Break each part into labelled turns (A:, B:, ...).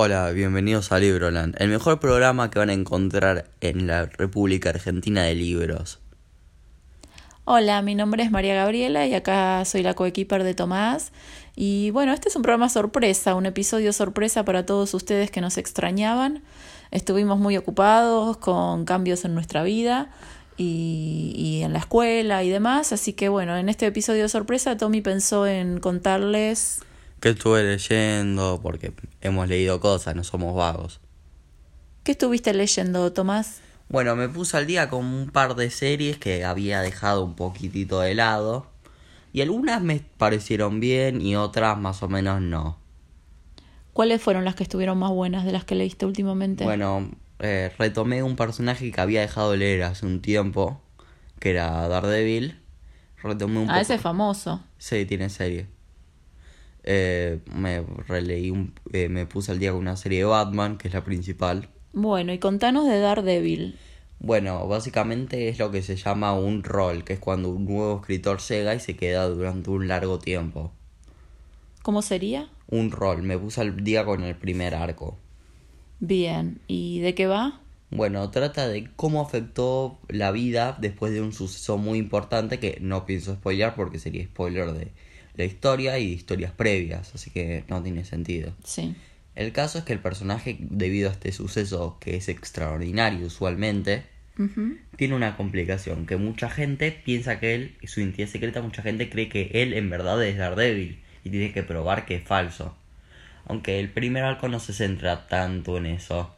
A: Hola, bienvenidos a Libroland, el mejor programa que van a encontrar en la República Argentina de Libros.
B: Hola, mi nombre es María Gabriela y acá soy la coequiper de Tomás. Y bueno, este es un programa sorpresa, un episodio sorpresa para todos ustedes que nos extrañaban. Estuvimos muy ocupados con cambios en nuestra vida y, en la escuela y demás, así que bueno, en este episodio sorpresa Tommy pensó en contarles
A: ¿Qué estuve leyendo? Porque hemos leído cosas, no somos vagos.
B: ¿Qué estuviste leyendo, Tomás?
A: Bueno, me puse al día con un par de series que había dejado un poquitito de lado. Y algunas me parecieron bien y otras más o menos no.
B: ¿Cuáles fueron las que estuvieron más buenas de las que leíste últimamente?
A: Bueno, eh, retomé un personaje que había dejado de leer hace un tiempo, que era Daredevil. Retomé un
B: ah, ese es famoso.
A: Sí, tiene serie. Eh, me releí, un, eh, me puse al día con una serie de Batman, que es la principal.
B: Bueno, y contanos de Daredevil.
A: Bueno, básicamente es lo que se llama un rol, que es cuando un nuevo escritor llega y se queda durante un largo tiempo.
B: ¿Cómo sería?
A: Un rol, me puse al día con el primer arco.
B: Bien, ¿y de qué va?
A: Bueno, trata de cómo afectó la vida después de un suceso muy importante que no pienso spoilear porque sería spoiler de la historia y historias previas, así que no tiene sentido.
B: Sí.
A: El caso es que el personaje, debido a este suceso que es extraordinario usualmente, tiene una complicación, que mucha gente piensa que él, su identidad secreta, mucha gente cree que él en verdad es Daredevil y tiene que probar que es falso. Aunque el primer arco no se centra tanto en eso.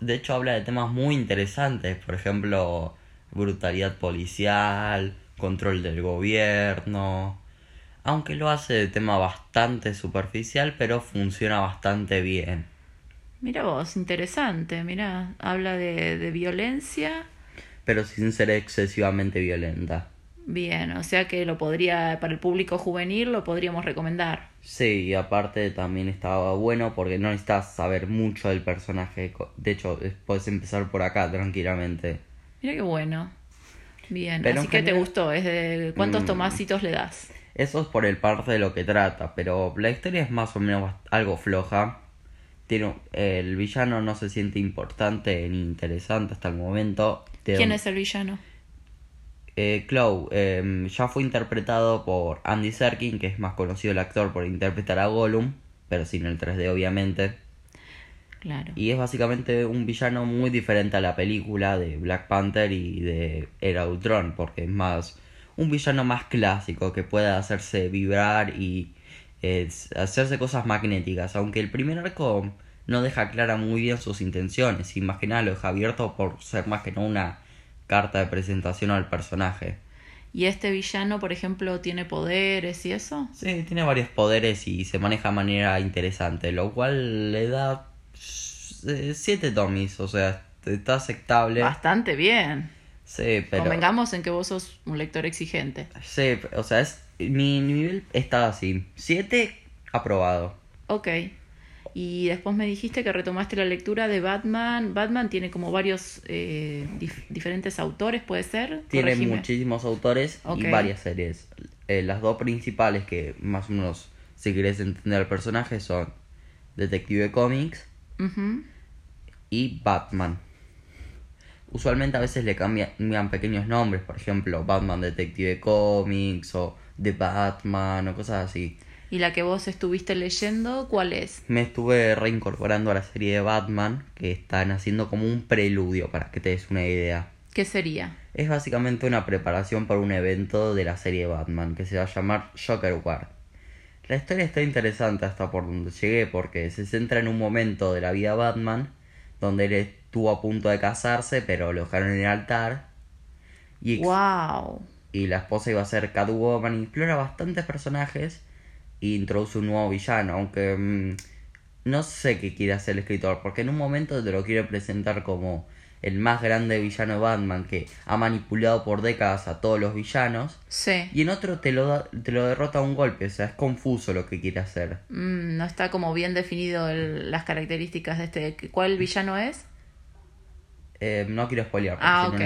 A: De hecho habla de temas muy interesantes, por ejemplo, brutalidad policial, control del gobierno, aunque lo hace de tema bastante superficial, pero funciona bastante bien.
B: Mira vos, interesante, mira, habla de, de violencia.
A: Pero sin ser excesivamente violenta.
B: Bien, o sea que lo podría, para el público juvenil lo podríamos recomendar.
A: Sí, y aparte también estaba bueno porque no necesitas saber mucho del personaje. De hecho, puedes empezar por acá tranquilamente.
B: Mira qué bueno. Bien, así que te gustó, ¿es de cuántos mm. tomásitos le das?
A: Eso es por el parte de lo que trata, pero la historia es más o menos algo floja. Tiene, el villano no se siente importante ni interesante hasta el momento.
B: ¿Quién es el villano?
A: Eh, Chloe em, ya fue interpretado por Andy Serkin, que es más conocido el actor por interpretar a Gollum, pero sin el 3D obviamente.
B: Claro.
A: Y es básicamente un villano muy diferente a la película de Black Panther y de Era Ultron, porque es más un villano más clásico que pueda hacerse vibrar y eh, hacerse cosas magnéticas, aunque el primer arco no deja clara muy bien sus intenciones y más que nada lo deja abierto por ser más que no una carta de presentación al personaje.
B: ¿Y este villano, por ejemplo, tiene poderes y eso?
A: Sí, tiene varios poderes y se maneja de manera interesante, lo cual le da eh, siete tomis, o sea, está aceptable.
B: Bastante bien.
A: Sí, pero.
B: Convengamos en que vos sos un lector exigente.
A: Sí, o sea, es, mi nivel está así. Siete, aprobado.
B: Ok. Y después me dijiste que retomaste la lectura de Batman. Batman tiene como varios eh, diferentes autores, ¿puede ser?
A: Tiene muchísimos autores y varias series. Eh, las dos principales que más o menos, si querés entender el personaje, son Detective Comics y Batman. Usualmente a veces le cambian pequeños nombres, por ejemplo, Batman Detective Comics o The Batman o cosas así.
B: ¿Y la que vos estuviste leyendo, cuál es?
A: Me estuve reincorporando a la serie de Batman, que están haciendo como un preludio, para que te des una idea.
B: ¿Qué sería?
A: Es básicamente una preparación para un evento de la serie Batman, que se va a llamar Joker War. La historia está interesante hasta por donde llegué, porque se centra en un momento de la vida de Batman, donde él estuvo a punto de casarse, pero lo dejaron en el altar.
B: Y, wow.
A: y la esposa iba a ser Catwoman. Explora bastantes personajes e introduce un nuevo villano, aunque mm, no sé qué quiere hacer el escritor, porque en un momento te lo quiere presentar como el más grande villano de Batman que ha manipulado por décadas a todos los villanos.
B: Sí.
A: Y en otro te lo, te lo derrota a un golpe, o sea, es confuso lo que quiere hacer.
B: Mm, no está como bien definido las características de este. ¿Cuál villano es?
A: Eh, no quiero spoilear.
B: Ah, ok,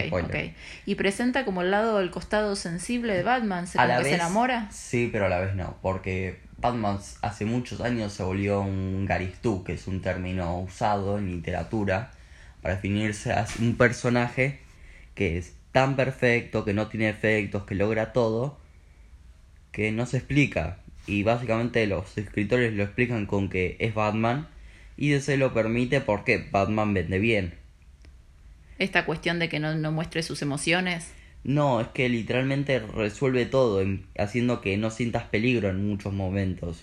B: Y presenta como el lado, el costado sensible de Batman, ¿se, que se enamora?
A: Sí, pero a la vez no, porque Batman hace muchos años se volvió un garistú, que es un término usado en literatura para definirse a un personaje que es tan perfecto, que no tiene efectos, que logra todo, que no se explica. Y básicamente los escritores lo explican con que es Batman y se lo permite porque Batman vende bien.
B: Esta cuestión de que no, no muestre sus emociones.
A: No, es que literalmente resuelve todo, haciendo que no sientas peligro en muchos momentos.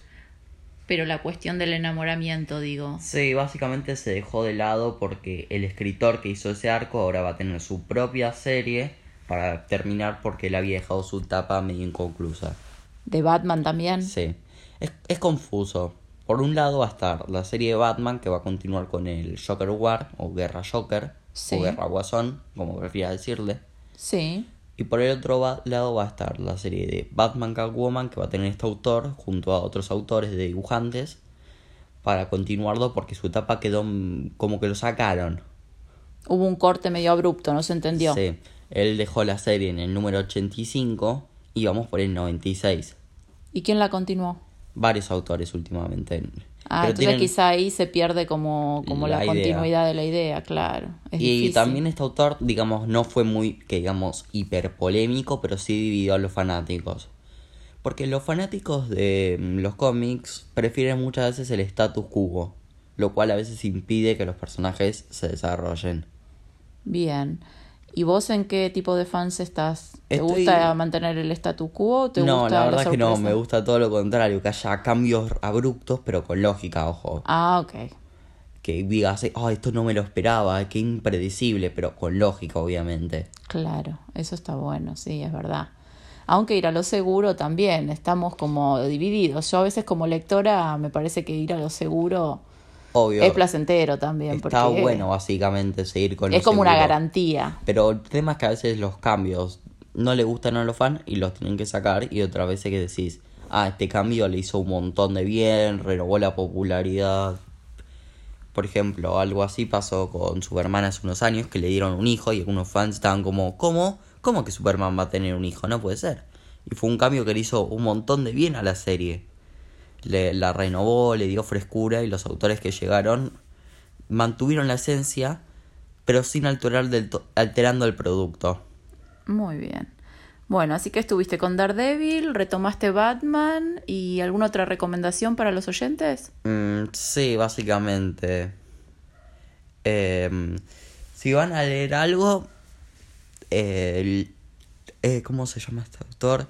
B: Pero la cuestión del enamoramiento, digo.
A: Sí, básicamente se dejó de lado porque el escritor que hizo ese arco ahora va a tener su propia serie para terminar porque él había dejado su etapa medio inconclusa.
B: ¿De Batman también?
A: Sí. Es, es confuso. Por un lado va a estar la serie de Batman que va a continuar con el Joker War o Guerra Joker o Guerra Guasón, como prefiera decirle.
B: Sí.
A: Y por el otro lado va a estar la serie de Batman Catwoman que va a tener este autor junto a otros autores de dibujantes para continuarlo porque su etapa quedó como que lo sacaron.
B: Hubo un corte medio abrupto, no se entendió.
A: Sí, él dejó la serie en el número 85 y vamos por el 96.
B: ¿Y quién la continuó?
A: Varios autores últimamente.
B: Ah, entonces quizá ahí se pierde como, como la, continuidad de la idea, claro.
A: y también este autor, digamos, no fue muy, que digamos, hiper polémico, pero sí dividió a los fanáticos. Porque los fanáticos de mm, los cómics prefieren muchas veces el status quo, lo cual a veces impide que los personajes se desarrollen.
B: Bien. ¿Y vos en qué tipo de fans estás? ¿Te gusta mantener el statu quo? ¿Te
A: no, la verdad que no, me gusta todo lo contrario, que haya cambios abruptos pero con lógica, ojo.
B: Ah, ok.
A: Que digas, oh, esto no me lo esperaba, qué impredecible, pero con lógica, obviamente.
B: Claro, eso está bueno, sí, es verdad. Aunque ir a lo seguro también, estamos como divididos. Yo a veces como lectora me parece que ir a lo seguro
A: Obvio.
B: Es placentero también.
A: Está bueno, básicamente, seguir con
B: Es como una garantía.
A: Pero el tema es que a veces los cambios no le gustan a los fans y los tienen que sacar. Y otra vez que decís, ah, este cambio le hizo un montón de bien, renovó la popularidad. Por ejemplo, algo así pasó con Superman hace unos años que le dieron un hijo y algunos fans estaban como, ¿cómo? ¿Cómo que Superman va a tener un hijo? No puede ser. Y fue un cambio que le hizo un montón de bien a la serie le, la renovó, le dio frescura y los autores que llegaron mantuvieron la esencia, pero sin alterar del alterando el producto.
B: Muy bien. Bueno, así que estuviste con Daredevil, retomaste Batman y alguna otra recomendación para los oyentes?
A: Mm, sí, básicamente. Em, si van a leer algo, eh, ¿cómo se llama este autor?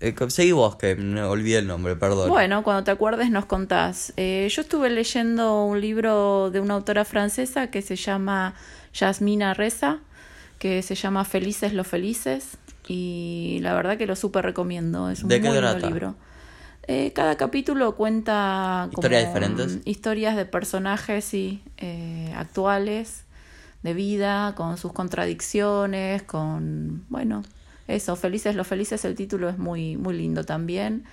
A: Eh, seguí vos, que me olvidé el nombre, perdón.
B: Bueno, cuando te acuerdes nos contás. Eh, yo estuve leyendo un libro de una autora francesa que se llama Yasmina Reza, que se llama Felices los Felices, y la verdad que lo súper recomiendo. Es un muy lindo libro. Eh, cada capítulo cuenta
A: historias diferentes.
B: Historias de personajes y actuales, de vida, con sus contradicciones, con, bueno, eso, Felices los Felices, el título es muy, muy lindo también.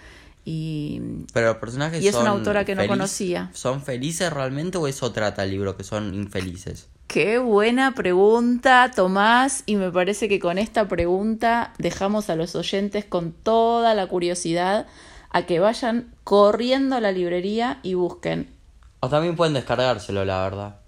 B: Y,
A: Pero los personajes
B: y es una autora que no conocía.
A: ¿Son felices realmente o eso trata el libro, que son infelices?
B: Qué buena pregunta, Tomás, y me parece que con esta pregunta dejamos a los oyentes con toda la curiosidad a que vayan corriendo a la librería y busquen.
A: O también pueden descargárselo, la verdad.